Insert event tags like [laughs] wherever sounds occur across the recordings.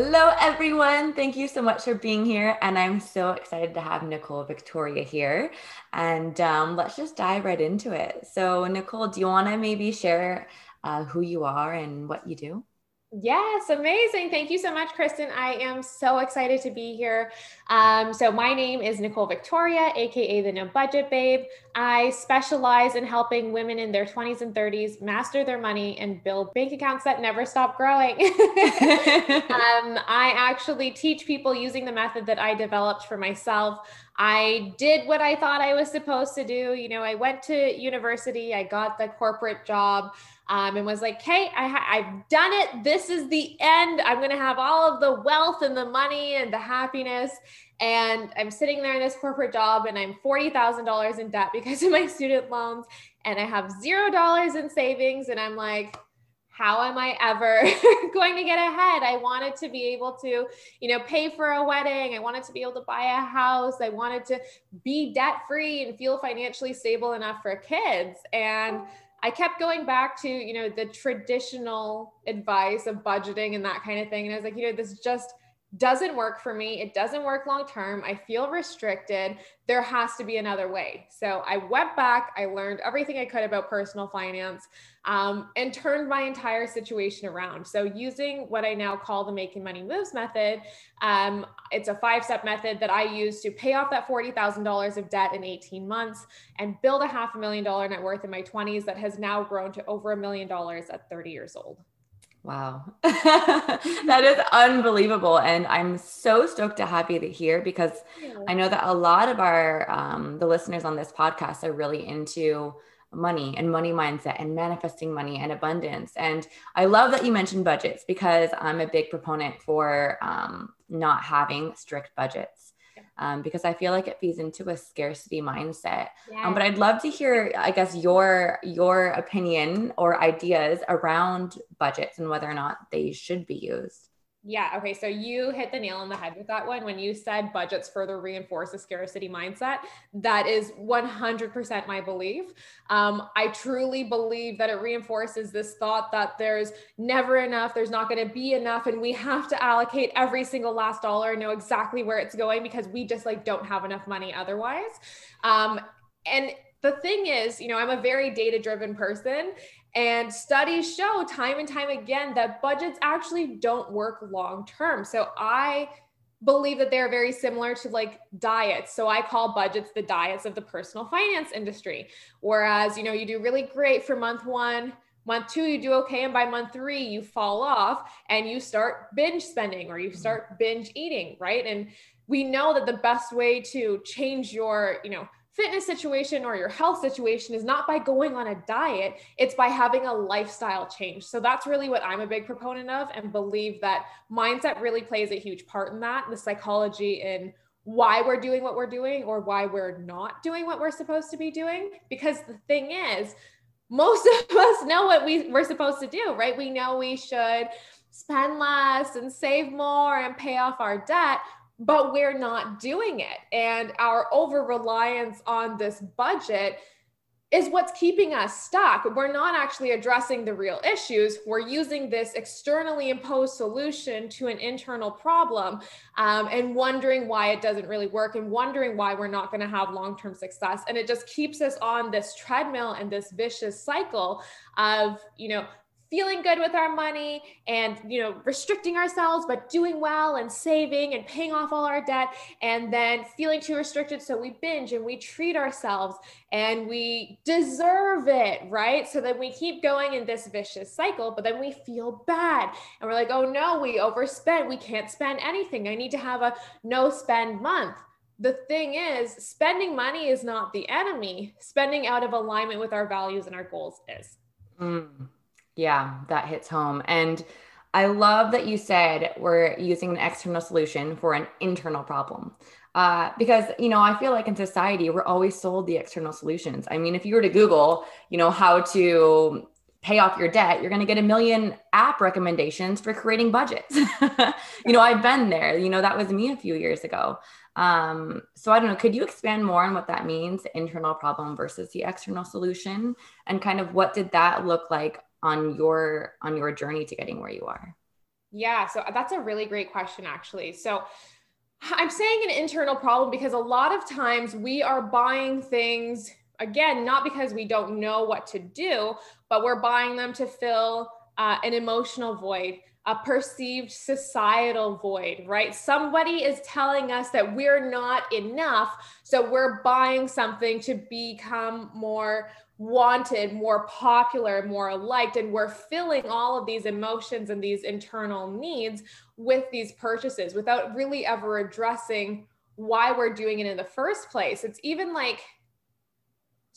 Hello, everyone. Thank you so much for being here. And I'm so excited to have Nicole Victoria here. And um, let's just dive right into it. So, Nicole, do you want to maybe share uh, who you are and what you do? Yes, amazing. Thank you so much, Kristen. I am so excited to be here. Um, so, my name is Nicole Victoria, AKA the No Budget Babe. I specialize in helping women in their 20s and 30s master their money and build bank accounts that never stop growing. [laughs] [laughs] um, I actually teach people using the method that I developed for myself. I did what I thought I was supposed to do. You know, I went to university, I got the corporate job um, and was like, hey, I ha- I've done it. This is the end. I'm going to have all of the wealth and the money and the happiness. And I'm sitting there in this corporate job and I'm $40,000 in debt because of my student loans. And I have $0 in savings. And I'm like, how am I ever [laughs] going to get ahead? I wanted to be able to, you know, pay for a wedding. I wanted to be able to buy a house. I wanted to be debt free and feel financially stable enough for kids. And I kept going back to, you know, the traditional advice of budgeting and that kind of thing. And I was like, you know, this just doesn't work for me. It doesn't work long term. I feel restricted. There has to be another way. So I went back. I learned everything I could about personal finance um, and turned my entire situation around. So using what I now call the Making Money Moves method, um, it's a five step method that I use to pay off that $40,000 of debt in 18 months and build a half a million dollar net worth in my 20s that has now grown to over a million dollars at 30 years old. Wow. [laughs] that is unbelievable. And I'm so stoked to have you here because. I know that a lot of our, um, the listeners on this podcast are really into money and money mindset and manifesting money and abundance. And I love that you mentioned budgets because I'm a big proponent for um, not having strict budgets um, because I feel like it feeds into a scarcity mindset. Yeah. Um, but I'd love to hear, I guess, your your opinion or ideas around budgets and whether or not they should be used. Yeah. Okay. So you hit the nail on the head with that one. When you said budgets further reinforce a scarcity mindset, that is 100% my belief. Um, I truly believe that it reinforces this thought that there's never enough, there's not going to be enough, and we have to allocate every single last dollar, and know exactly where it's going because we just like don't have enough money otherwise. Um, and the thing is, you know, I'm a very data driven person. And studies show time and time again that budgets actually don't work long term. So I believe that they're very similar to like diets. So I call budgets the diets of the personal finance industry. Whereas, you know, you do really great for month one, month two, you do okay. And by month three, you fall off and you start binge spending or you start binge eating, right? And we know that the best way to change your, you know, fitness situation or your health situation is not by going on a diet, it's by having a lifestyle change. So that's really what I'm a big proponent of and believe that mindset really plays a huge part in that, the psychology in why we're doing what we're doing or why we're not doing what we're supposed to be doing. Because the thing is, most [laughs] of us know what we, we're supposed to do, right? We know we should spend less and save more and pay off our debt but we're not doing it. And our over reliance on this budget is what's keeping us stuck. We're not actually addressing the real issues. We're using this externally imposed solution to an internal problem um, and wondering why it doesn't really work and wondering why we're not going to have long term success. And it just keeps us on this treadmill and this vicious cycle of, you know, feeling good with our money and you know restricting ourselves but doing well and saving and paying off all our debt and then feeling too restricted. So we binge and we treat ourselves and we deserve it right? So then we keep going in this vicious cycle but then we feel bad and we're like oh no we overspent we can't spend anything. I need to have a no spend month. The thing is spending money is not the enemy. Spending out of alignment with our values and our goals is. Mm. Yeah, that hits home. And I love that you said we're using an external solution for an internal problem. Uh, because you know, I feel like in society we're always sold the external solutions. I mean, if you were to Google, you know, how to pay off your debt, you're going to get a million app recommendations for creating budgets. [laughs] you know, I've been there. You know, that was me a few years ago. Um, so I don't know. Could you expand more on what that means, internal problem versus the external solution, and kind of what did that look like on your on your journey to getting where you are? Yeah, so that's a really great question actually. So I'm saying an internal problem because a lot of times we are buying things again not because we don't know what to do, but we're buying them to fill uh, an emotional void a perceived societal void, right? Somebody is telling us that we're not enough. So we're buying something to become more wanted, more popular, more liked. And we're filling all of these emotions and these internal needs with these purchases without really ever addressing why we're doing it in the first place. It's even like,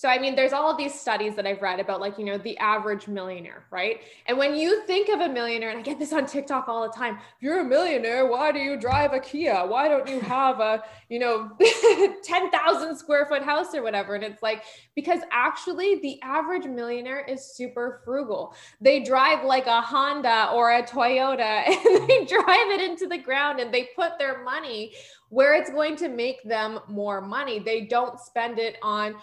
so, I mean, there's all these studies that I've read about, like, you know, the average millionaire, right? And when you think of a millionaire, and I get this on TikTok all the time, if you're a millionaire, why do you drive a Kia? Why don't you have a, you know, [laughs] 10,000 square foot house or whatever? And it's like, because actually the average millionaire is super frugal. They drive like a Honda or a Toyota [laughs] and they drive it into the ground and they put their money where it's going to make them more money. They don't spend it on,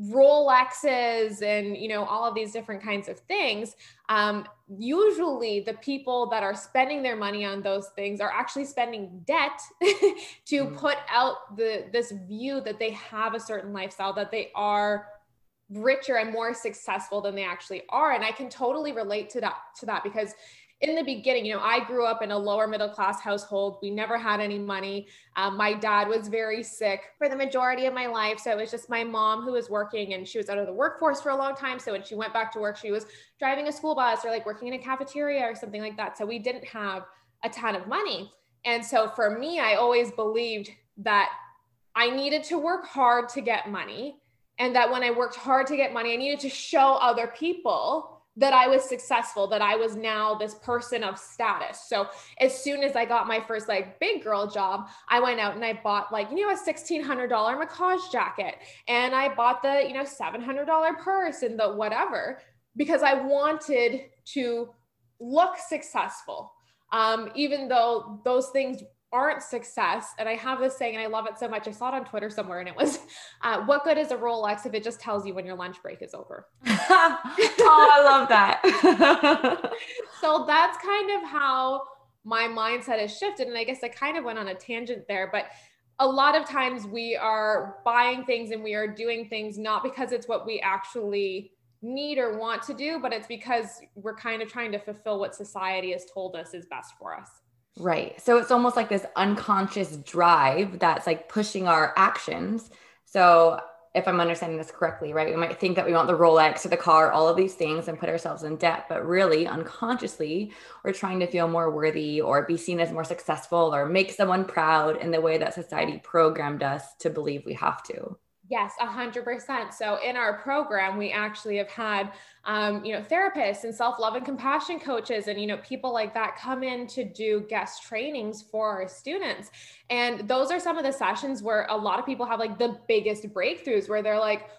Rolexes and you know all of these different kinds of things. Um, usually, the people that are spending their money on those things are actually spending debt [laughs] to mm. put out the this view that they have a certain lifestyle, that they are richer and more successful than they actually are. And I can totally relate to that to that because in the beginning, you know, I grew up in a lower middle class household. We never had any money. Um, my dad was very sick for the majority of my life. So it was just my mom who was working and she was out of the workforce for a long time. So when she went back to work, she was driving a school bus or like working in a cafeteria or something like that. So we didn't have a ton of money. And so for me, I always believed that I needed to work hard to get money. And that when I worked hard to get money, I needed to show other people that I was successful, that I was now this person of status. So as soon as I got my first like big girl job, I went out and I bought like, you know, a $1,600 Mackage jacket and I bought the, you know, $700 purse and the whatever, because I wanted to look successful. Um, even though those things aren't success, and I have this saying, and I love it so much. I saw it on Twitter somewhere, and it was, uh, "What good is a Rolex if it just tells you when your lunch break is over?" [laughs] oh, I love that. [laughs] so that's kind of how my mindset has shifted, and I guess I kind of went on a tangent there, but a lot of times we are buying things and we are doing things not because it's what we actually need or want to do, but it's because we're kind of trying to fulfill what society has told us is best for us. Right. So it's almost like this unconscious drive that's like pushing our actions. So if I'm understanding this correctly, right, we might think that we want the Rolex or the car, all of these things, and put ourselves in debt. But really, unconsciously, we're trying to feel more worthy or be seen as more successful or make someone proud in the way that society programmed us to believe we have to. Yes, a hundred percent. So in our program, we actually have had, um, you know, therapists and self-love and compassion coaches, and you know, people like that come in to do guest trainings for our students. And those are some of the sessions where a lot of people have like the biggest breakthroughs, where they're like,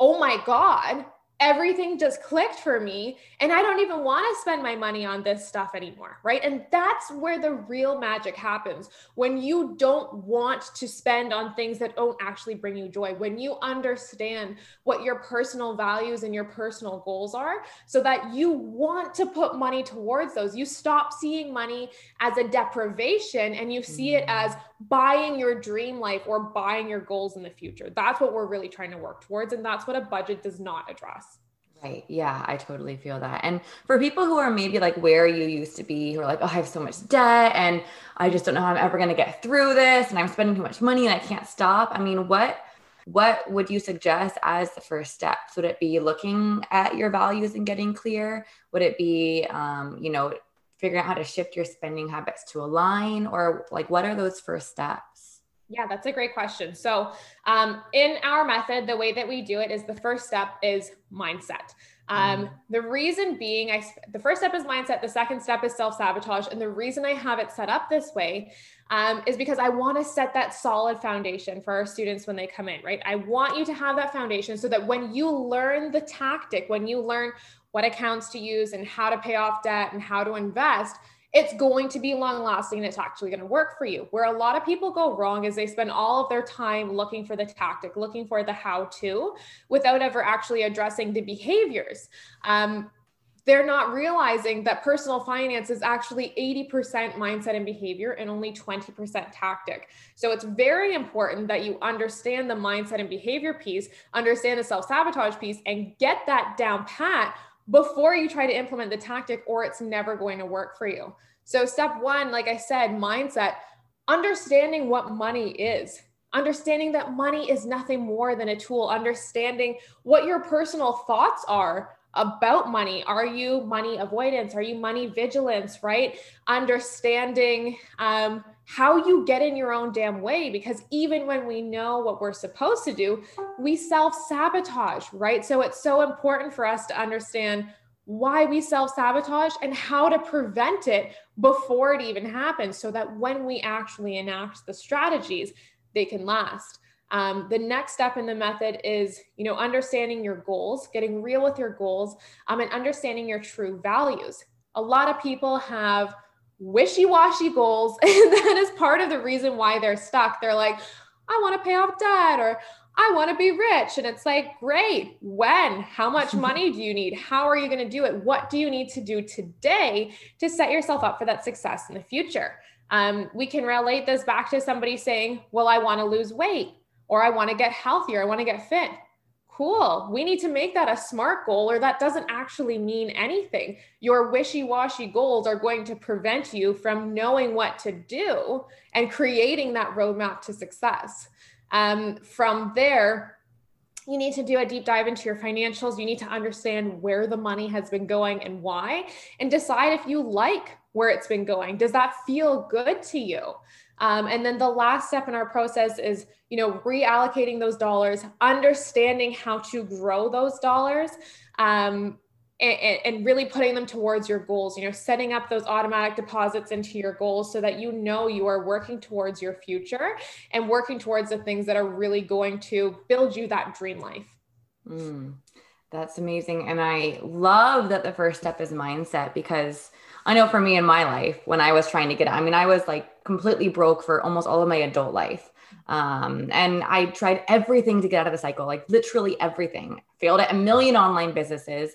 "Oh my god, everything just clicked for me and i don't even want to spend my money on this stuff anymore right? And that's where the real magic happens when you don't want to spend on things that don't actually bring you joy when you understand what your personal values and your personal goals are so that you want to put money towards those. You stop seeing money as a deprivation and you see it mm. as buying your dream life or buying your goals in the future that's what we're really trying to work towards and that's what a budget does not address Right. Yeah, I totally feel that. And for people who are maybe like where you used to be, who are like, oh, I have so much debt and I just don't know how I'm ever going to get through this and I'm spending too much money and I can't stop. I mean, what what would you suggest as the first steps? Would it be looking at your values and getting clear? Would it be, um, you know, figuring out how to shift your spending habits to align, or like what are those first steps? Yeah, that's a great question. So, um, in our method, the way that we do it is the first step is mindset. Um, mm. the reason being, I the first step is mindset. The second step is self sabotage, and the reason I have it set up this way um, is because I want to set that solid foundation for our students when they come in. Right? I want you to have that foundation so that when you learn the tactic, when you learn what accounts to use and how to pay off debt and how to invest, it's going to be long lasting and it's actually going to work for you. Where a lot of people go wrong is they spend all of their time looking for the tactic, looking for the how to, without ever actually addressing the behaviors. Um, they're not realizing that personal finance is actually 80% mindset and behavior and only 20% tactic. So it's very important that you understand the mindset and behavior piece, understand the self sabotage piece, and get that down pat before you try to implement the tactic, or it's never going to work for you. So, step one, like I said, mindset, understanding what money is, understanding that money is nothing more than a tool, understanding what your personal thoughts are about money. Are you money avoidance? Are you money vigilance, right? Understanding, um, how you get in your own damn way because even when we know what we're supposed to do, we self sabotage, right? So it's so important for us to understand why we self sabotage and how to prevent it before it even happens so that when we actually enact the strategies, they can last. Um, the next step in the method is, you know, understanding your goals, getting real with your goals, um, and understanding your true values. A lot of people have wishy-washy goals [laughs] and that is part of the reason why they're stuck. They're like i want to pay off debt or i want to be rich and it's like great. When? How much [laughs] money do you need? How are you going to do it? What do you need to do today to set yourself up for that success in the future? Um, we can relate this back to somebody saying well i want to lose weight or i want to get healthier i want to get fit cool. We need to make that a SMART goal, or that doesn't actually mean anything. Your wishy washy goals are going to prevent you from knowing what to do and creating that roadmap to success. Um, from there, you need to do a deep dive into your financials. You need to understand where the money has been going and why, and decide if you like where it's been going. Does that feel good to you? Um, and then the last step in our process is, you know, reallocating those dollars, understanding how to grow those dollars, um, and, and, really putting them towards your goals. You know, setting up those automatic deposits into your goals so that you know you are working towards your future and working towards the things that are really going to build you that dream life. Mm, that's amazing, and I love that the first step is mindset because I know for me in my life, when I was trying to get, I mean, I was like completely broke for almost all of my adult life. Um, and I tried everything to get out of the cycle, like literally everything. Failed at a million online businesses,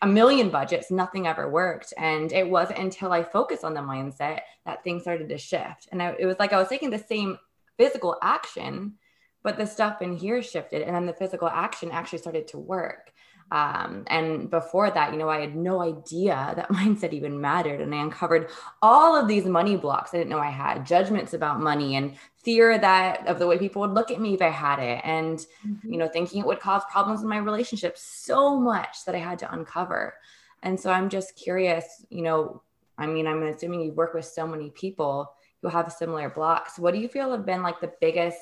a million budgets, nothing ever worked. And it wasn't until I focused on the mindset that things started to shift. And I, it was like I was taking the same physical action, but the stuff in here shifted. And then the physical action actually started to work. Um, and before that, you know, I had no idea [laughs] that mindset even mattered. And I uncovered all of these money blocks I didn't know I had judgments about money and fear that of the way people would look at me if I had it. And, mm-hmm. you know, thinking it would cause problems in my relationship so much that I had to uncover. And so I'm just curious, you know, I mean, I'm assuming you work with so many people who have similar blocks. What do you feel have been like the biggest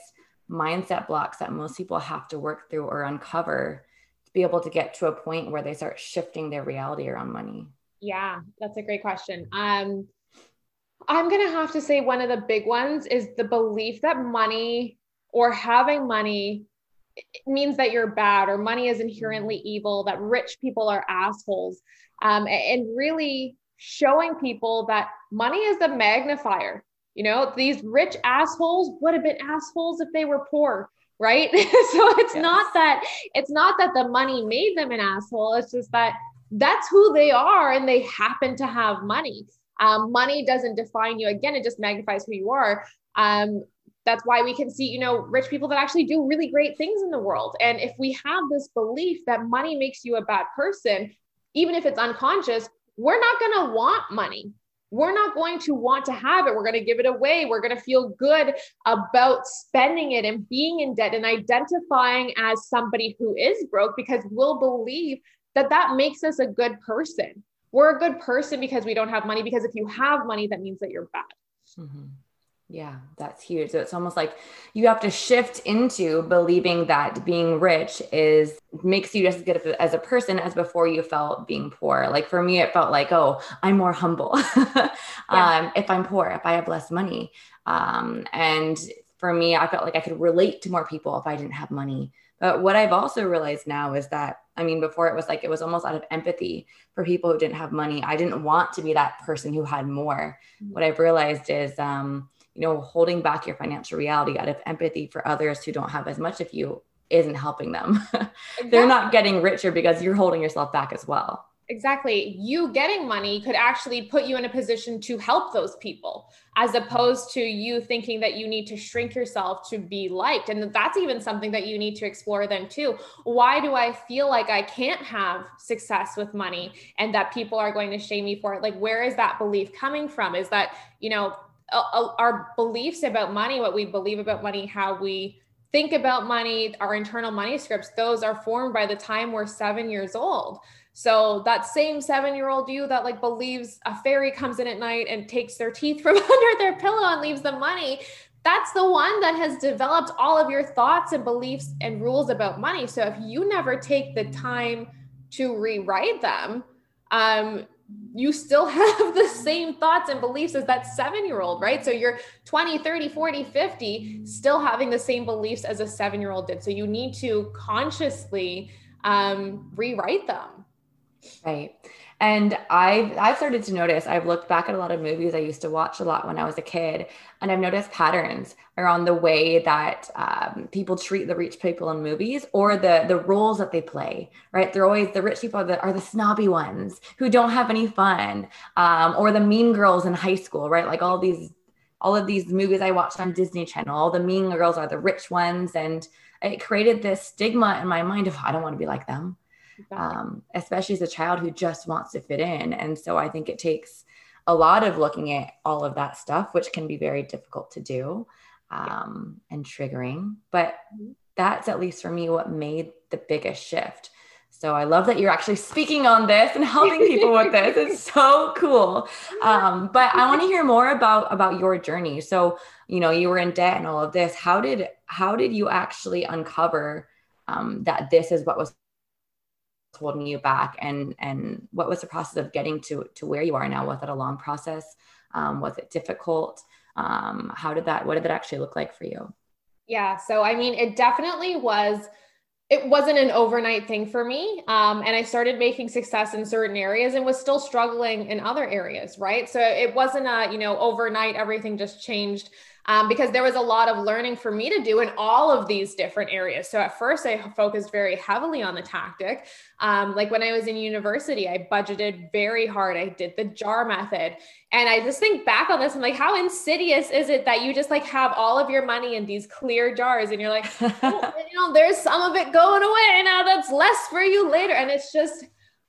mindset blocks that most people have to work through or uncover be able to get to a point where they start shifting their reality around money? Yeah, that's a great question. Um, I'm going to have to say one of the big ones is the belief that money or having money means that you're bad or money is inherently evil, that rich people are assholes. Um, and really showing people that money is the magnifier. You know, these rich assholes would have been assholes if they were poor right [laughs] so it's yes. not that it's not that the money made them an asshole it's just that that's who they are and they happen to have money um, money doesn't define you again it just magnifies who you are um, that's why we can see, you know, rich people that actually do really great things in the world. And if we have this belief that money makes you a bad person, even if it's unconscious, we're not going to want money. We're not going to want to have it. We're going to give it away. We're going to feel good about spending it and being in debt and identifying as somebody who is broke because we'll believe that that makes us a good person. We're a good person because we don't have money, because if you have money, that means that you're bad. Mm-hmm. Yeah, that's huge. So it's almost like you have to shift into believing that being rich is makes you just as good as a person as before you felt being poor. Like for me, it felt like, oh, I'm more humble [laughs] yeah. um, if I'm poor, if I have less money. Um, and for me, I felt like I could relate to more people if I didn't have money. But what I've also realized now is that, I mean, before it was like, it was almost out of empathy for people who didn't have money. I didn't want to be that person who had more. Mm-hmm. What I've realized is, um, you know, holding back your financial reality out of empathy for others who don't have as much of you isn't helping them. Exactly. [laughs] They're not getting richer because you're holding yourself back as well. Exactly. You getting money could actually put you in a position to help those people as opposed to you thinking that you need to shrink yourself to be liked. And that's even something that you need to explore then too. Why do I feel like I can't have success with money and that people are going to shame me for it? Like, where is that belief coming from? Is that, you know, our beliefs about money, what we believe about money, how we think about money, our internal money scripts, those are formed by the time we're seven years old. So that same seven year old you that like believes a fairy comes in at night and takes their teeth from [laughs] under their pillow and leaves them money, that's the one that has developed all of your thoughts and beliefs and rules about money. So if you never take the time to rewrite them, um, you still [laughs] have the same thoughts and beliefs as that seven year old, right? So you're 20, 30, 40, 50, still having the same beliefs as a seven year old did. So you need to consciously um, rewrite them. Right. And I've I've started to notice, I've looked back at a lot of movies I used to watch a lot when I was a kid, and I've noticed patterns around the way that um, people treat the rich people in movies or the the roles that they play. Right? They're always the rich people the, are the snobby ones who don't have any fun, um, or the mean girls in high school. Right? Like all these all of these movies I watched on Disney Channel, all the mean girls are the rich ones, and it created this stigma in my mind of I don't want to be like them um, especially as a child who just wants to fit in. And so I think it takes a lot of looking at all of that stuff, which can be very difficult to do um, and triggering. But mm-hmm. that's at least for me what made the biggest shift. So I love that you're actually speaking on this and helping people with this. It's [laughs] so cool. Um, but I want to hear more about about your journey. So you know you were in debt and all of this. How did how did you actually uncover um, that this is what was holding you back and and what was the process of getting to to where you are now? Was it a long process? Um, was it difficult? Um, how did that what did that actually look like for you? Yeah so i mean it definitely was it wasn't an overnight thing for me um, and i started making success in certain areas and was still struggling in other areas right? So it wasn't a you know overnight everything just changed um, because there was a lot of learning for me to do in all of these different areas. So at first, I focused very heavily on the tactic. Um, like when I was in university, I budgeted very hard. I did the jar method. And I just think back on this, I'm like, how insidious is it that you just like have all of your money in these clear jars and you're like, [laughs] oh, you know, there's some of it going away now that's less for you later. And it's just,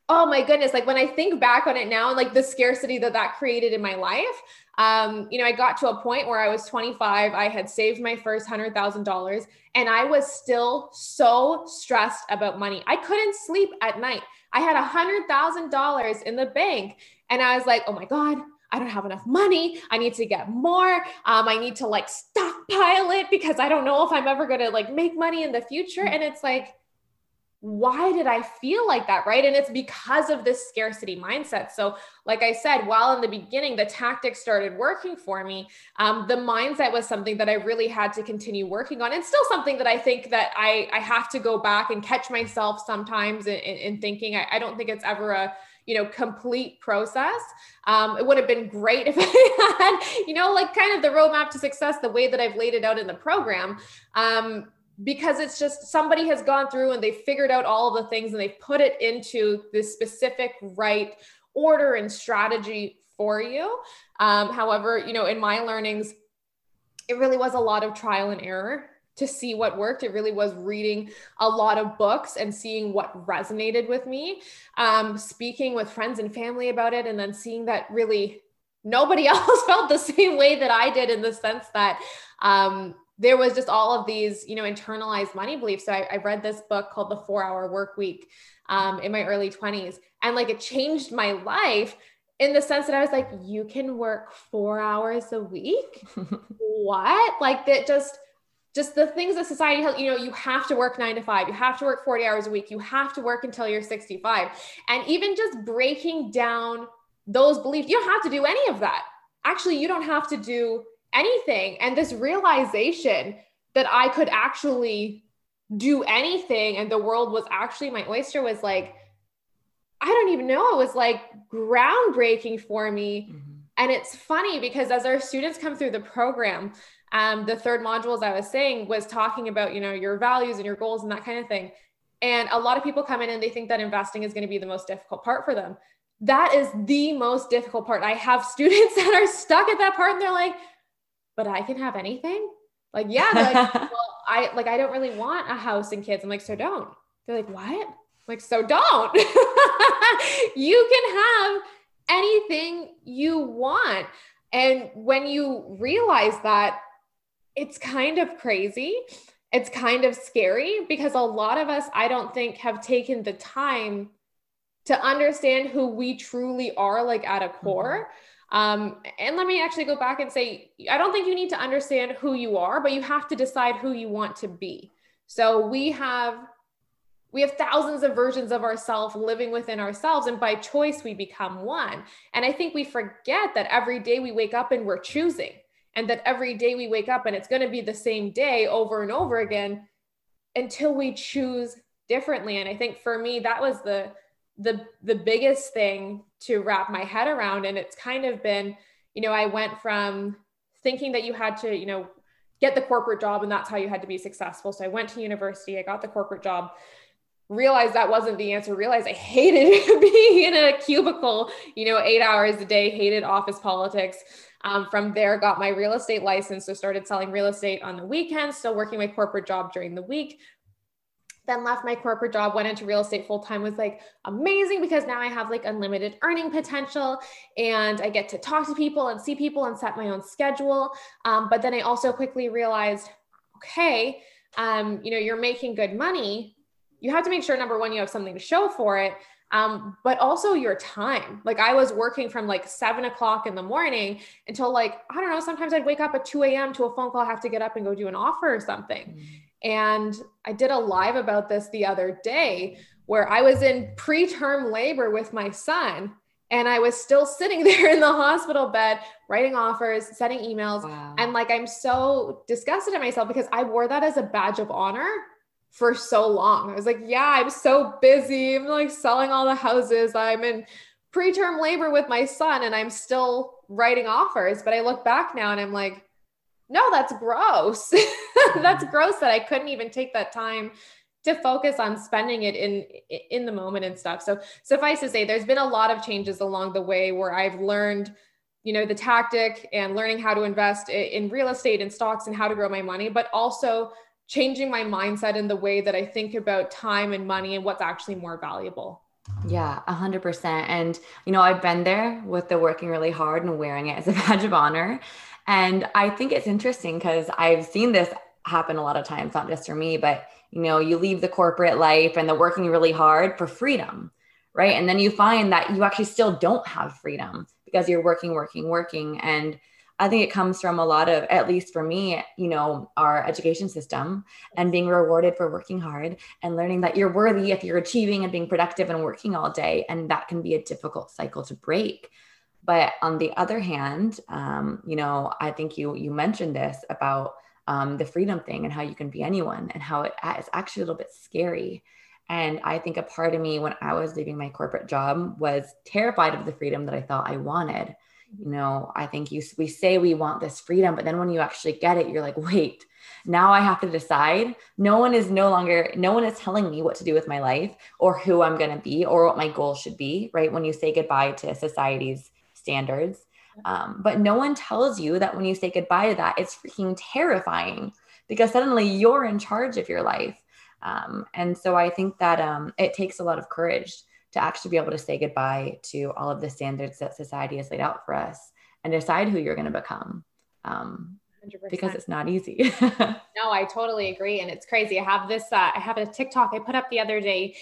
oh my goodness like when i think back on it now and like the scarcity that that created in my life um, you know, I got to a point where I was 25. I had saved my first hundred thousand dollars, and I was still so stressed about money. I couldn't sleep at night. I had a hundred thousand dollars in the bank, and I was like, "Oh my god, I don't have enough money. I need to get more. Um, I need to like stockpile it because I don't know if I'm ever going to like make money in the future." And it's like, why did I feel like that? Right. And it's because of this scarcity mindset. So, like I said, while in the beginning, the tactics started working for me, um, the mindset was something that I really had to continue working on. And still something that I think that I, I have to go back and catch myself sometimes in, in, in thinking. I, I don't think it's ever a, you know complete process um, it would have been great [laughs] if i had you know like kind of the roadmap to success the way that i've laid it out in the program um, because it's just somebody has gone through and they figured out all of the things and they've put it into this specific right order and strategy for you. Um, however, you know, in my learnings, it really was a lot of trial and error to see what worked. It really was reading a lot of books and seeing what resonated with me, um, speaking with friends and family about it, and then seeing that really nobody [laughs] else felt the same way that I did in the sense that um, there was just all of these, you know, internalized money beliefs. So I, I read this book called The Four Hour Work Week um, in my early 20s, and like it changed my life in the sense that I was like, you can work four hours a week. [laughs] what? Like that just just the things that society you know you have to work 9 to 5 you have to work 40 hours a week you have to work until you're 65 and even just breaking down those beliefs you don't have to do any of that actually you don't have to do anything and this realization that I could actually do anything and the world was actually my oyster was like I don't even know it was like groundbreaking for me mm-hmm. and it's funny because as our students come through the program um, the third module, as I was saying, was talking about, you know, your values and your goals and that kind of thing. And a lot of people come in and they think that investing is going to be the most difficult part for them. That is the most difficult part. I have [laughs] students that are stuck at that part and they're like, but I can have anything. Like, yeah, like, [laughs] well, I like, I don't really want a house and kids. I'm like, so don't. They're like, what? I'm like, so don't. [laughs] you can have anything you want. And when you realize that, it's kind of crazy. It's kind of scary because a lot of us, I don't think, have taken the time to understand who we truly are, like at a core. Mm-hmm. Um, and let me actually go back and say, I don't think you need to understand who you are, but you have to decide who you want to be. So we have we have thousands of versions of ourselves living within ourselves and by choice we become one and i think we forget that every day we wake up and we're choosing and that every day we wake up and it's going to be the same day over and over again until we choose differently and i think for me that was the the the biggest thing to wrap my head around and it's kind of been you know i went from thinking that you had to you know get the corporate job and that's how you had to be successful so i went to university i got the corporate job realized that wasn't the answer realized i hated [laughs] being in a cubicle you know eight hours a day hated office politics um, from there, got my real estate license. So started selling real estate on the weekends, still working my corporate job during the week. Then left my corporate job, went into real estate full time, was like amazing because now I have like unlimited earning potential and I get to talk to people and see people and set my own schedule. Um, but then I also quickly realized, okay, um, you know, you're making good money. You have to make sure number one, you have something to show for it um, but also your time. Like I was working from like seven o'clock in the morning until like, I don't know, sometimes I'd wake up at 2 a.m. to a phone call, have to get up and go do an offer or something. Mm. And I did a live about this the other day where I was in preterm labor with my son and I was still sitting [laughs] there in the hospital bed writing offers, sending emails. Wow. And like, I'm so disgusted at myself because I wore that as a badge of honor for so long. I was like, yeah, I'm so busy. I'm like selling all the houses. I'm in preterm labor with my son and I'm still writing offers. But I look back now and I'm like, no, that's gross. [laughs] that's mm-hmm. gross that I couldn't even take that time to focus on spending it in in the moment and stuff. So suffice to say, there's been a lot of changes along the way where I've learned you know the tactic and learning how to invest in real estate and stocks and how to grow my money but also changing my mindset in the way that I think about time and money and what's actually more valuable. Yeah, a hundred percent. And you know, I've been there with the working really hard and wearing it as a badge of honor. And I think it's interesting because I've seen this happen a lot of times, not just for me, but you know, you leave the corporate life and the working really hard for freedom, right? And then you find that you actually still don't have freedom because you're working, working, working. And I think it comes from a lot of, at least for me, you know, our education system and being rewarded for working hard and learning that you're worthy if you're achieving and being productive and working all day. And that can be a difficult cycle to break. But on the other hand, um, you know, I think you you mentioned this about um, the freedom thing and how you can be anyone and how it is actually a little bit scary. And I think a part of me when I was leaving my corporate job was terrified of the freedom that I thought I wanted. You know i think you we say we want this freedom but then when you actually get it you're like wait now i have to decide. No one is no longer no one is telling me what to do with my life or who i'm going to be or what my goal should be right? When you say goodbye to society's standards Um, but no one tells you that when you say goodbye to that, it's freaking terrifying because suddenly you're in charge of your life. Um, and so I think that um, it takes a lot of courage to actually be able to say goodbye to all of the standards that society has laid out for us and decide who you're going to become. Um, 100%. because it's not easy. [laughs] no, I totally agree. And it's crazy. I have this, uh, I have a TikTok I put up the other day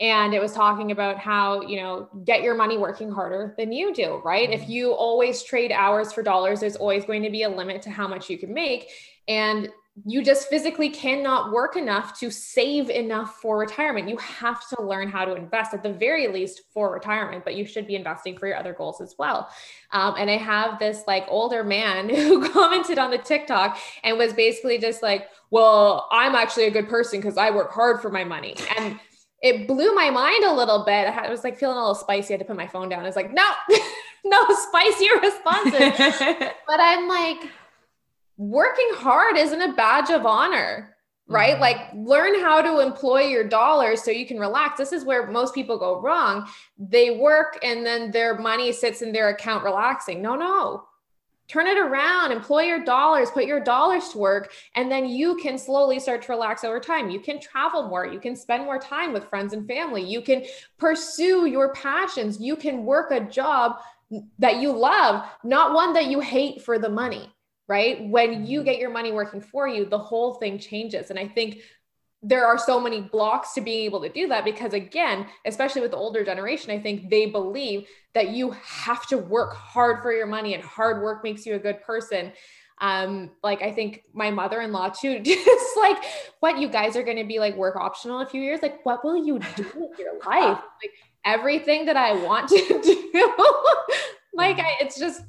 and it was talking about how you know get your money working harder than you do right mm-hmm. if you always trade hours for dollars there's always going to be a limit to how much you can make and you just physically cannot work enough to save enough for retirement. You have to learn how to invest at the very least for retirement, but you should be investing for your other goals as well. Um, and I have this like older man [laughs] who commented on the TikTok and was basically just like, well, I'm actually a good person because I work hard for my money. And it blew my mind a little bit. I was like feeling a little spicy. I had to put my phone down. I was like, no, [laughs] no spicy responses. [laughs] but I'm like, working hard isn't a badge of honor, right? Mm-hmm. Like learn how to employ your dollars so you can relax. This is where most people go wrong. They work and then their money sits in their account relaxing. No, no turn it around, employ your dollars, put your dollars to work, and then you can slowly start to relax over time. You can travel more, you can spend more time with friends and family, you can pursue your passions, you can work a job that you love, not one that you hate for the money. Right. When you mm-hmm. get your money working for you, the whole thing changes. And I think there are so many blocks to being able to do that because again especially with the older generation i think they believe that you have to work hard for your money and hard work makes you a good person. Um like i think my mother-in-law too [laughs] just like what you guys are going to be like work optional in a few years? Like what will you do with your [laughs] life? Like everything that i want to [laughs] do. Like I, it's just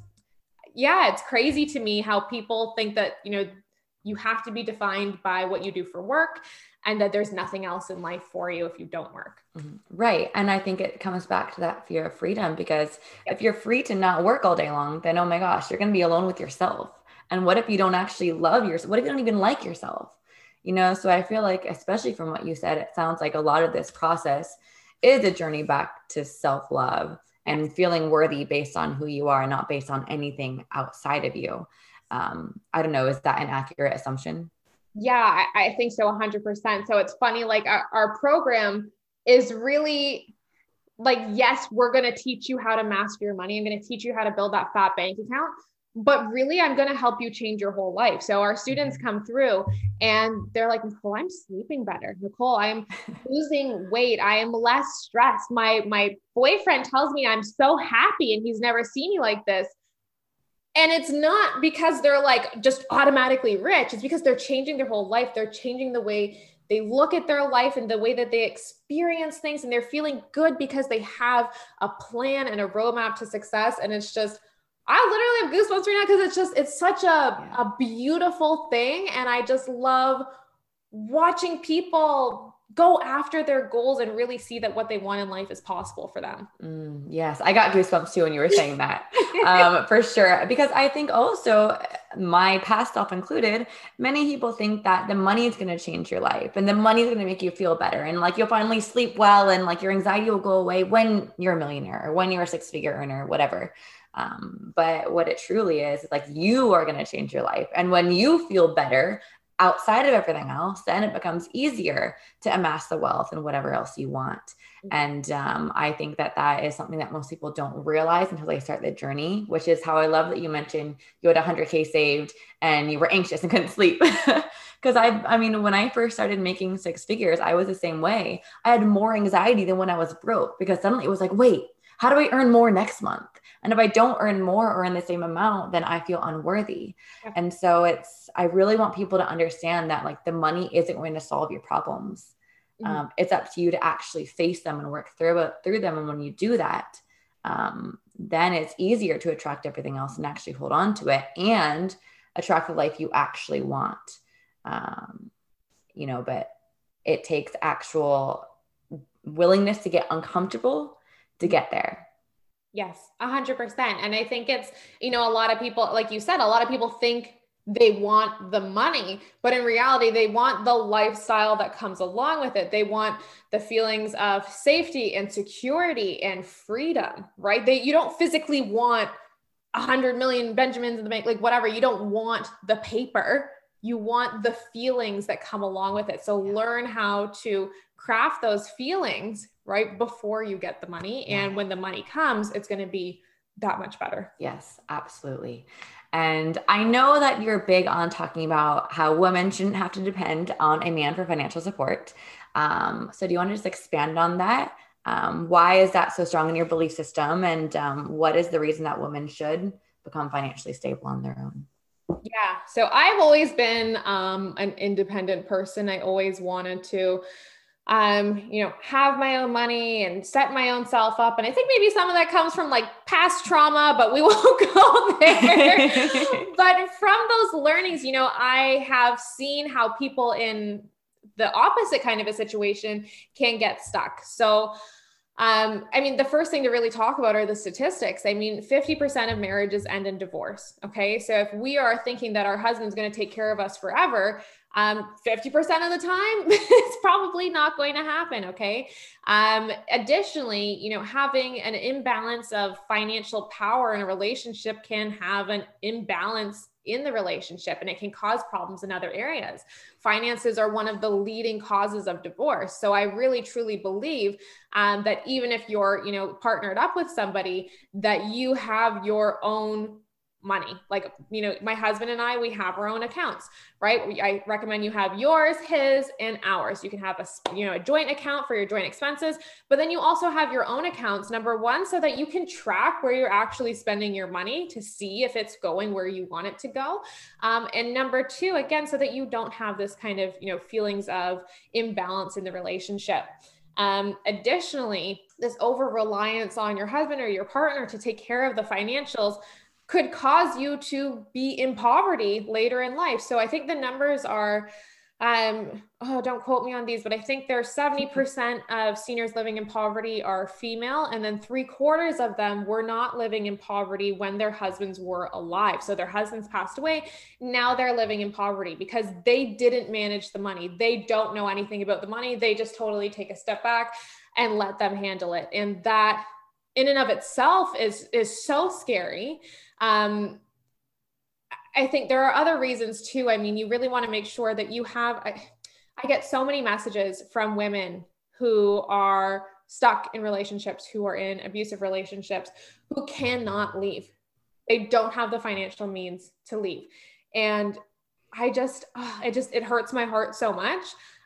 yeah it's crazy to me how people think that you know you have to be defined by what you do for work and that there's nothing else in life for you if you don't work. Mm-hmm. Right. And I think it comes back to that fear of freedom because if you're free to not work all day long, then oh my gosh, you're going to be alone with yourself. And what if you don't actually love yourself? What if you don't even like yourself? You know, so I feel like, especially from what you said, it sounds like a lot of this process is a journey back to self love and feeling worthy based on who you are, not based on anything outside of you. Um, I don't know, is that an accurate assumption? Yeah, I, I think so 100%. So it's funny, like our, our program is really like, yes, we're going to teach you how to master your money. I'm going to teach you how to build that fat bank account. But really, I'm going to help you change your whole life. So our students mm-hmm. come through and they're like, Nicole, I'm sleeping better. Nicole, I'm [laughs] losing weight. I am less stressed. My my boyfriend tells me I'm so happy and he's never seen me like this. And it's not because they're like just automatically rich, it's because they're changing their whole life. They're changing the way they look at their life and the way that they experience things, and they're feeling good because they have a plan and a roadmap to success. And it's just, I literally have goosebumps right now because it's just, it's such a, a beautiful thing. And I just love watching people go after their goals and really see that what they want in life is possible for them. Mm, yes, I got goosebumps too when you were saying [laughs] that, um, for sure. Because I think also, my past self included, many people think that the money is going to change your life and the money is going to make you feel better. And like you'll finally sleep well and like your anxiety will go away when you're a millionaire or when you're a six figure earner, whatever. Um, but what it truly is, is like you are going to change your life. And when you feel better, outside of everything else, then it becomes easier to amass the wealth and whatever else you want. Mm-hmm. And um, I think that that is something that most people don't realize until they start the journey, which is how I love that you mentioned you had 100K saved and you were anxious and couldn't sleep. [laughs] Because I, I mean, when I first started making six figures, I was the same way. I had more anxiety than when I was broke because suddenly it was like, wait, how do I earn more next month? And if I don't earn more or in the same amount, then I feel unworthy. And so it's, I really want people to understand that like the money isn't going to solve your problems. Mm-hmm. Um, it's up to you to actually face them and work through it through them. And when you do that, um, then it's easier to attract everything else and actually hold on to it and attract the life you actually want. Um, you know, but it takes actual willingness to get uncomfortable to get there. Yes, a hundred percent. And I think it's, you know, a lot of people, like you said, a lot of people think they want the money, but in reality, they want the lifestyle that comes along with it. They want the feelings of safety and security and freedom, right? They, you don't physically want a hundred million Benjamins in the bank, like whatever. You don't want the paper. You want the feelings that come along with it. So learn how to craft those feelings right before you get the money. And when the money comes, it's going to be that much better. Yes, absolutely. And I know that you're big on talking about how women shouldn't have to depend on a man for financial support. Um, so, do you want to just expand on that? Um, why is that so strong in your belief system? And um, what is the reason that women should become financially stable on their own? Yeah. So, I've always been um, an independent person. I always wanted to um, you know, have my own money and set my own self up. And I think maybe some of that comes from like past trauma, but we [laughs] won't go there. [laughs] but from those learnings, you know, I have seen how people in the opposite kind of a situation can get stuck. So, um, I mean, the first thing to really talk about are the statistics. I mean, 50% of marriages end in divorce. Okay. So if we are thinking that our husband's going to take care of us forever, um, 50% of the time, [laughs] it's probably not going to happen. Okay. Um, additionally, you know, having an imbalance of financial power in a relationship can have an imbalance in the relationship and it can cause problems in other areas. Finances are one of the leading causes of divorce. So I really truly believe um, that even if you're, you know, partnered up with somebody, that you have your own money. Like, you know, my husband and I, we have our own accounts, right? I recommend you have yours, his, and ours. You can have a, you know, a joint account for your joint expenses, but then you also have your own accounts. Number one, so that you can track where you're actually spending your money to see if it's going where you want it to go. Um, and number two, again, so that you don't have this kind of, you know, feelings of imbalance in the relationship. Um, additionally, this over reliance on your husband or your partner to take care of the financials could cause you to be in poverty later in life. So I think the numbers are um oh don't quote me on these but i think there's 70% of seniors living in poverty are female and then three quarters of them were not living in poverty when their husbands were alive. So their husbands passed away now they're living in poverty because they didn't manage the money. They don't know anything about the money. They just totally take a step back and let them handle it. And that in and of itself is is so scary um, I think there are other reasons too. I mean, you really want to make sure that you have. I, I get so many messages from women who are stuck in relationships, who are in abusive relationships, who cannot leave. They don't have the financial means to leave. And I just, oh, it just, it hurts my heart so much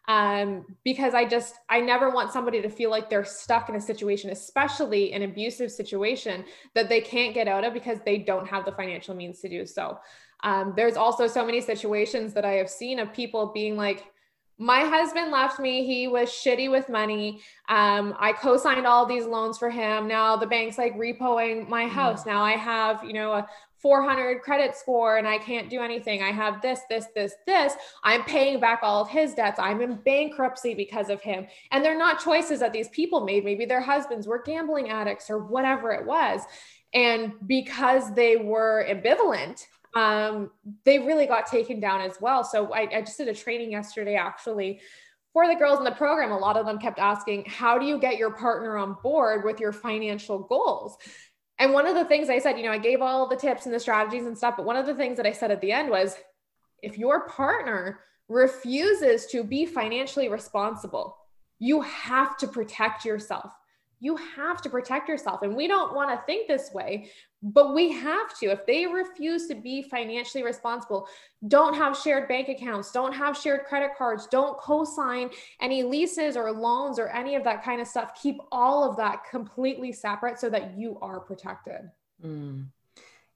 um, because I just, I never want somebody to feel like they're stuck in a situation, especially an abusive situation that they can't get out of because they don't have the financial means to do so. Um, there's also so many situations that I have seen of people being like, my husband left me. He was shitty with money. Um, I co-signed all these loans for him. Now the bank's like repoing my mm. house. Now I have, you know, a 400 credit score and I can't do anything. I have this, this, this, this. I'm paying back all of his debts. I'm in bankruptcy because of him. And they're not choices that these people made. Maybe their husbands were gambling addicts or whatever it was. And because they were ambivalent, um, they really got taken down as well. So I, I just did a training yesterday actually for the girls in the program, a lot of them kept asking, How do you get your partner on board with your financial goals? And one of the things I said, you know, I gave all the tips and the strategies and stuff, but one of the things that I said at the end was if your partner refuses to be financially responsible, you have to protect yourself. You have to protect yourself. And we don't want to think this way, but we have to. If they refuse to be financially responsible, don't have shared bank accounts, don't have shared credit cards, don't co sign any leases or loans or any of that kind of stuff. Keep all of that completely separate so that you are protected. Mm.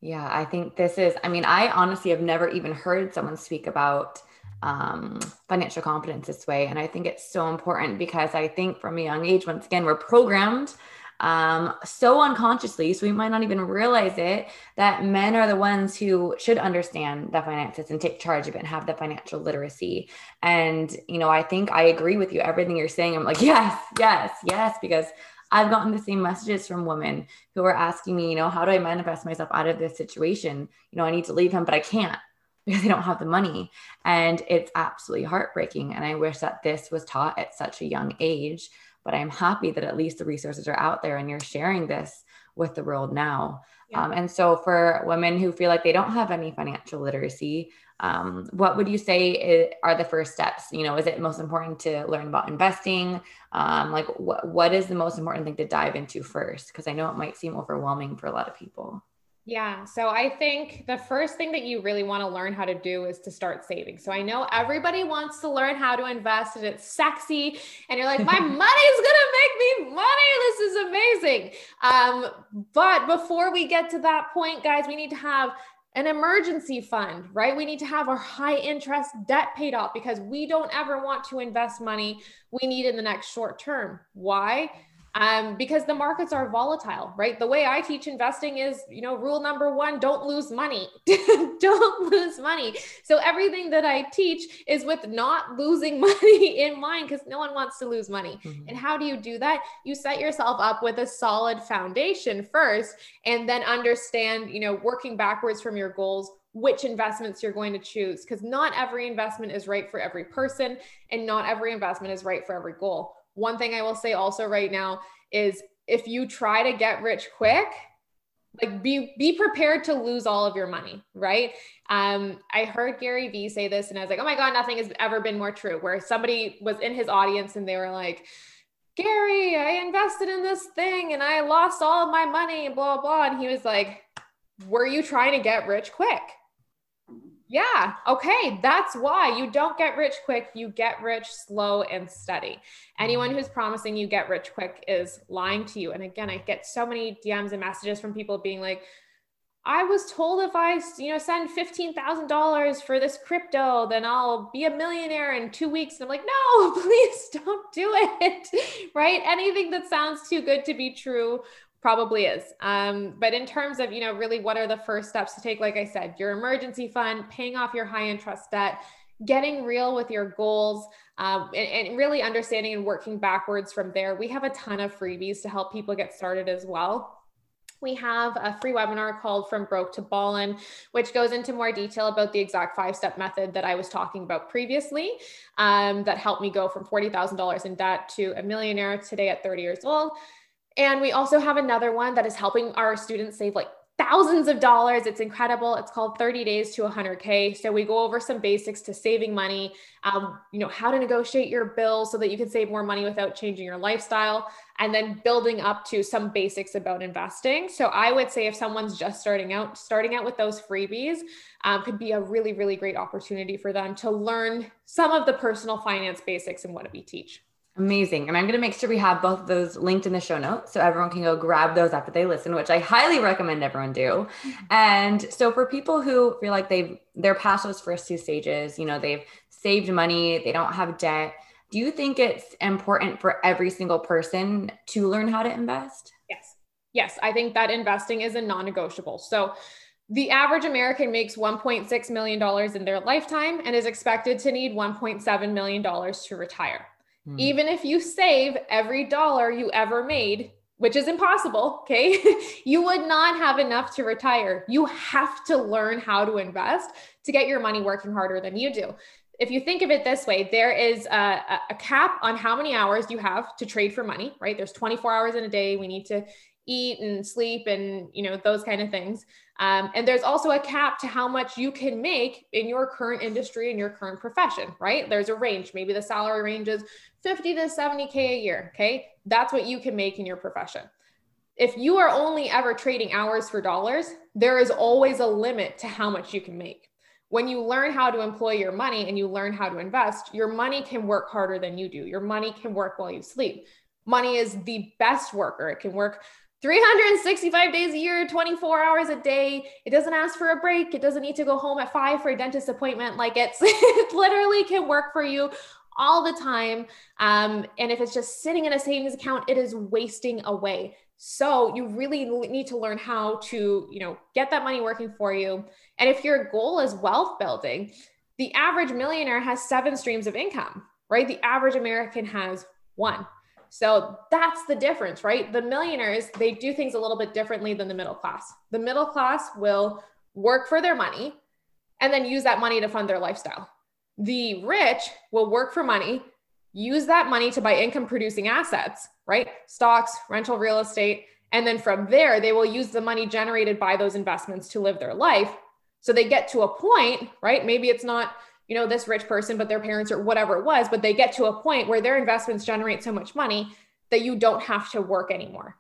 Yeah, I think this is, I mean, I honestly have never even heard someone speak about um, financial competence this way. And I think it's so important because I think from a young age, once again, we're programmed um, so unconsciously, so we might not even realize it, that men are the ones who should understand the finances and take charge of it and have the financial literacy. And, you know, I think I agree with you. Everything you're saying, I'm like, [laughs] yes, yes, yes, because I've gotten the same messages from women who are asking me, you know, how do I manifest myself out of this situation? You know, I need to leave him, but I can't [laughs] because they don't have the money. And it's absolutely heartbreaking. And I wish that this was taught at such a young age but I'm happy that at least the resources are out there and you're sharing this with the world now. Yeah. Um, and so, for women who feel like they don't have any financial literacy, um, what would you say are the first steps? You know, is it most important to learn about investing? Um, like, what what is the most important thing to dive into first? Because I know it might seem overwhelming for a lot of people. Yeah. So I think the first thing that you really want to learn how to do is to start saving. So I know everybody wants to learn how to invest and it's sexy and you're like, my [laughs] money's going to make me money. This is amazing. Um, but before we get to that point, guys, we need to have an emergency fund, right? We need to have our high interest debt paid off because we don't ever want to invest money we need in the next short term. Why? Um, because the markets are volatile, right? The way I teach investing is, you know, rule number one don't lose money. [laughs] don't lose money. So everything that I teach is with not losing [laughs] money in mind because no one wants to lose money. Mm-hmm. And how do you do that? You set yourself up with a solid foundation first and then understand, you know, working backwards from your goals which investments you're going to choose because not every investment is right for every person and not every investment is right for every goal one thing I will say also right now is if you try to get rich quick, like be be prepared to lose all of your money, right? Um, I heard Gary Vee say this, and I was like, oh my god, nothing has ever been more true. Where somebody was in his audience and they were like, Gary, I invested in this thing and I lost all of my money, blah blah. And he was like, were you trying to get rich quick? Yeah. Okay. That's why you don't get rich quick. You get rich slow and steady. Anyone mm-hmm. who's promising you get rich quick is lying to you. And again, I get so many DMs and messages from people being like, I was told if I, you know, send $15,000 for this crypto, then I'll be a millionaire in two weeks. And I'm like, no, [laughs] please don't do it. [laughs] right. Anything that sounds too good to be true probably is. Um, but in terms of, you know, really what are the first steps to take? Like I said, your emergency fund, paying off your high interest debt, getting real with your goals, um, and, and really understanding and working backwards from there. We have a ton of freebies to help people get started as well we have a free webinar called From Broke to Ballin, which goes into more detail about the exact five step method that I was talking about previously um, that helped me go from $40,000 in debt to a millionaire today at 30 years old. And we also have another one that is helping our students save like thousands of dollars. It's incredible. It's called 30 Days to 100K. So we go over some basics to saving money, um, you know, how to negotiate your bills so that you can save more money without changing your lifestyle, and then building up to some basics about investing. So I would say if someone's just starting out, starting out with those freebies um, could be a really, really great opportunity for them to learn some of the personal finance basics and what we teach. Amazing. And I'm going to make sure we have both of those linked in the show notes so everyone can go grab those after they listen, which I highly recommend everyone do. Mm-hmm. And so for people who feel like they've they're past those first two stages, you know, they've saved money, they don't have debt, do you think it's important for every single person to learn how to invest? Yes. Yes, I think that investing is a non-negotiable. So the average American makes $1.6 million in their lifetime and is expected to need $1.7 million to retire. Hmm. Even if you save every dollar you ever made, which is impossible, [laughs] okay, you would not have enough to retire. You have to learn how to invest to get your money working harder than you do. If you think of it this way, there is a, a cap on how many hours you have to trade for money, right? There's 24 hours in a day. We need to eat and sleep and you know those kind of things. Um, and there's also a cap to how much you can make in your current industry and your current profession right? There's a range. Maybe the salary range is 50 to 70k a year okay? That's what you can make in your profession. If you are only ever trading hours for dollars there is always a limit to how much you can make. When you learn how to employ your money and you learn how to invest your money can work harder than you do. Your money can work while you sleep. Money is the best worker. It can work 365 days a year, 24 hours a day. It doesn't ask for a break. It doesn't need to go home at five for a dentist appointment. Like it's, [laughs] it literally can work for you all the time. Um, and if it's just sitting in a savings account, it is wasting away. So you really need to learn how to, you know, get that money working for you. And if your goal is wealth building, the average millionaire has seven streams of income, right? The average American has one. So that's the difference, right? The millionaires, they do things a little bit differently than the middle class. The middle class will work for their money and then use that money to fund their lifestyle. The rich will work for money, use that money to buy income producing assets, right? Stocks, rental real estate, And then from there, they will use the money generated by those investments to live their life. So they get to a point, right? Maybe it's not, you know, this rich person, but their parents or whatever it was, but they get to a point where their investments generate so much money that you don't have to work anymore.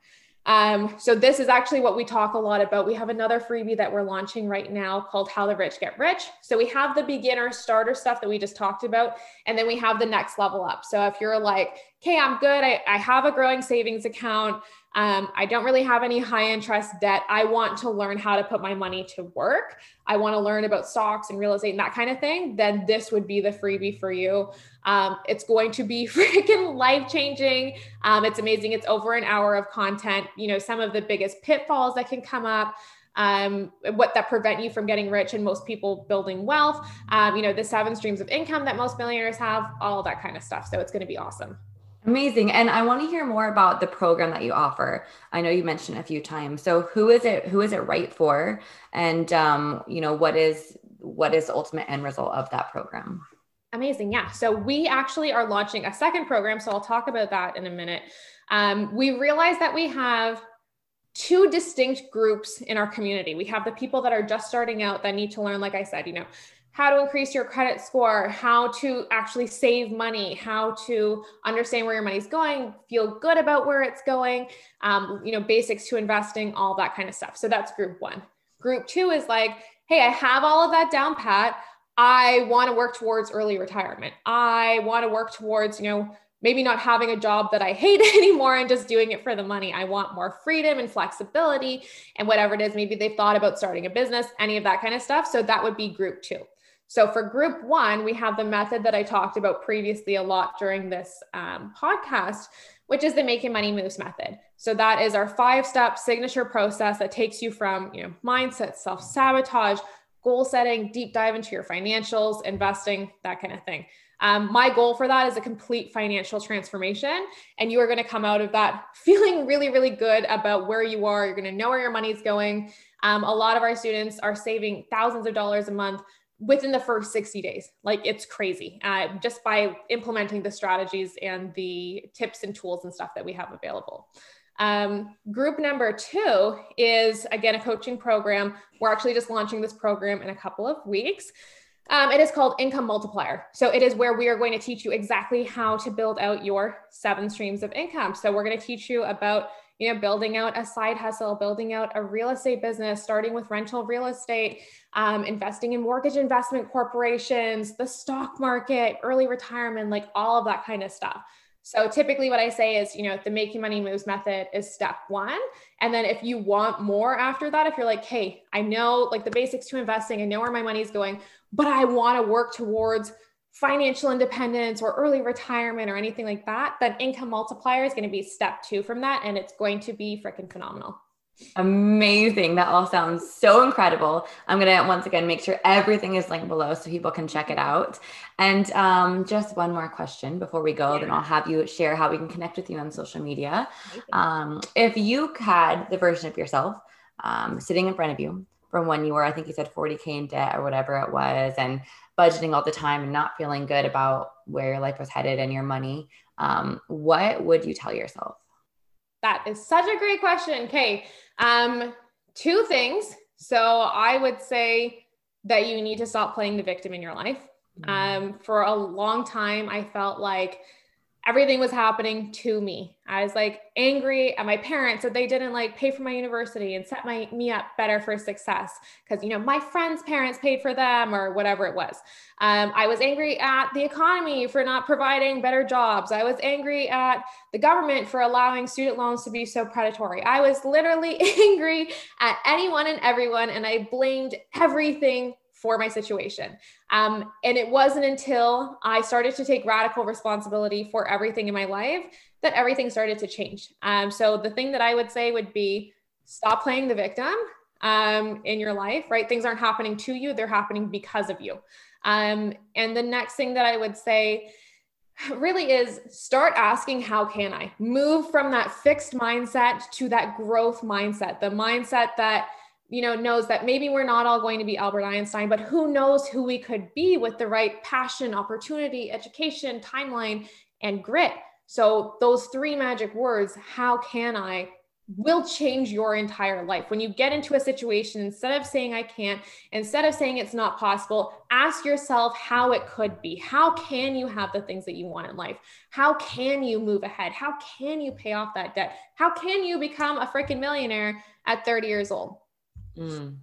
Um, so this is actually what we talk a lot about. We have another freebie that we're launching right now called How the Rich Get Rich. So we have the beginner starter stuff that we just talked about, and then we have the next level up. So if you're like, okay, I'm good, I, I have a growing savings account, um, I don't really have any high interest debt. I want to learn how to put my money to work. I want to learn about stocks and real estate and that kind of thing. Then this would be the freebie for you. Um, it's going to be [laughs] freaking life changing. Um, it's amazing. It's over an hour of content. You know, some of the biggest pitfalls that can come up. Um, what that prevent you from getting rich and most people building wealth, um, you know, the seven streams of income that most millionaires have, all that kind of stuff. So it's going to be awesome. Amazing. And I want to hear more about the program that you offer. I know you mentioned a few times. So who is it who is it right for? And um, you know, what is what is ultimate end result of that program? Amazing. Yeah. So we actually are launching a second program. So I'll talk about that in a minute. Um, we realize that we have two distinct groups in our community. We have the people that are just starting out that need to learn, like I said, you know, how to increase your credit score, how to actually save money, how to understand where your money's going, feel good about where it's going, um, you know, basics to investing, all that kind of stuff. So that's group one. Group two is like, hey, I have all of that down pat. I want to work towards early retirement. I want to work towards, you know, maybe not having a job that I hate [laughs] anymore and just doing it for the money. I want more freedom and flexibility and whatever it is. Maybe they've thought about starting a business, any of that kind of stuff. So that would be group two. So for group one, we have the method that I talked about previously a lot during this um, podcast, which is the making money moves method. So that is our five step signature process that takes you from, you know, mindset, self sabotage, goal setting, deep dive into your financials, investing, that kind of thing. Um, my goal for that is a complete financial transformation. And you are going to come out of that [laughs] feeling really, really good about where you are. You're going to know where your money's going. Um, a lot of our students are saving thousands of dollars a month within the first 60 days. Like it's crazy uh, just by implementing the strategies and the tips and tools and stuff that we have available. Um, group number two is again a coaching program. We're actually just launching this program in a couple of weeks. Um, it is called Income Multiplier. So it is where we are going to teach you exactly how to build out your seven streams of income. So we're going to teach you about you know, building out a side hustle, building out a real estate business, starting with rental real estate, um, investing in mortgage investment corporations, the stock market, early retirement, like all of that kind of stuff. So typically what I say is, you know, the making money moves method is step one. And then if you want more after that, if you're like, hey, I know like the basics to investing, I know where my money's going, but I want to work towards financial independence or early retirement or anything like that, then income multiplier is going to be step two from that. And it's going to be freaking phenomenal. Amazing. That all sounds so incredible. I'm going to once again make sure everything is linked below so people can check it out. And um, just one more question before we go, yeah. then I'll have you share how we can connect with you on social media. Um, if you had the version of yourself um, sitting in front of you from when you were, I think you said 40K in debt or whatever it was, and budgeting all the time and not feeling good about where your life was headed and your money, um, what would you tell yourself? That is such a great question. Okay. Um, two things. So I would say that you need to stop playing the victim in your life. Mm-hmm. Um, for a long time, I felt like everything was happening to me. I was like angry at my parents that they didn't like pay for my university and set my me up better for success because you know my friends' parents paid for them or whatever it was. Um, I was angry at the economy for not providing better jobs. I was angry at the government for allowing student loans to be so predatory. I was literally [laughs] angry at anyone and everyone, and I blamed everything for my situation. Um, and it wasn't until I started to take radical responsibility for everything in my life that everything started to change. Um, so the thing that I would say would be stop playing the victim um, in your life, right? Things aren't happening to you, they're happening because of you. Um, and the next thing that I would say really is start asking, how can I move from that fixed mindset to that growth mindset, the mindset that you know knows that maybe we're not all going to be albert einstein but who knows who we could be with the right passion opportunity education timeline and grit so those three magic words how can i will change your entire life. When you get into a situation, instead of saying I can't, instead of saying it's not possible, ask yourself how it could be. How can you have the things that you want in life? How can you move ahead? How can you pay off that debt? How can you become a freaking millionaire at 30 years old? Mm.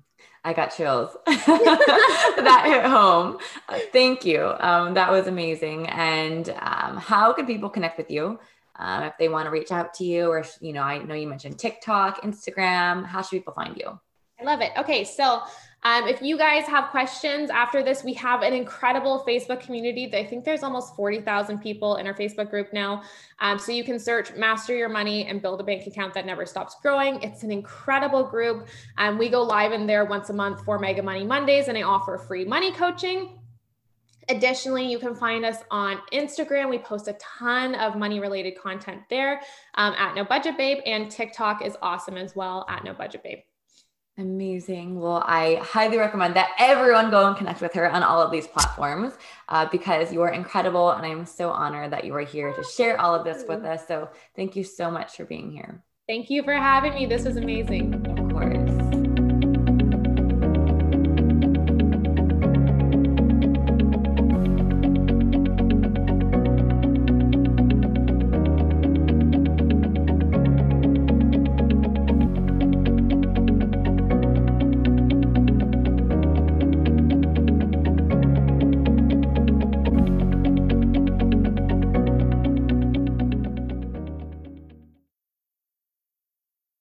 I got chills. [laughs] that hit home. Uh, thank you. Um, that was amazing. And um, how can people connect with you? um, if they want to reach out to you or you know i know you mentioned tiktok instagram how should people find you i love it okay so um, if you guys have questions after this, we have an incredible Facebook community. I think there's almost 40,000 people in our Facebook group now. Um, so you can search Master Your Money and build a bank account that never stops growing. It's an incredible group. Um, we go live in there once a month for Mega Money Mondays, and I offer free money coaching. Additionally, you can find us on Instagram. We post a ton of money related content there um, at No Budget Babe, and TikTok is awesome as well at No Budget Babe. Amazing. Well, I highly recommend that everyone go and connect with her on all of these platforms uh, because you are incredible. And I'm so honored that you are here to share all of this with us. So thank you so much for being here. Thank you for having me. This was amazing.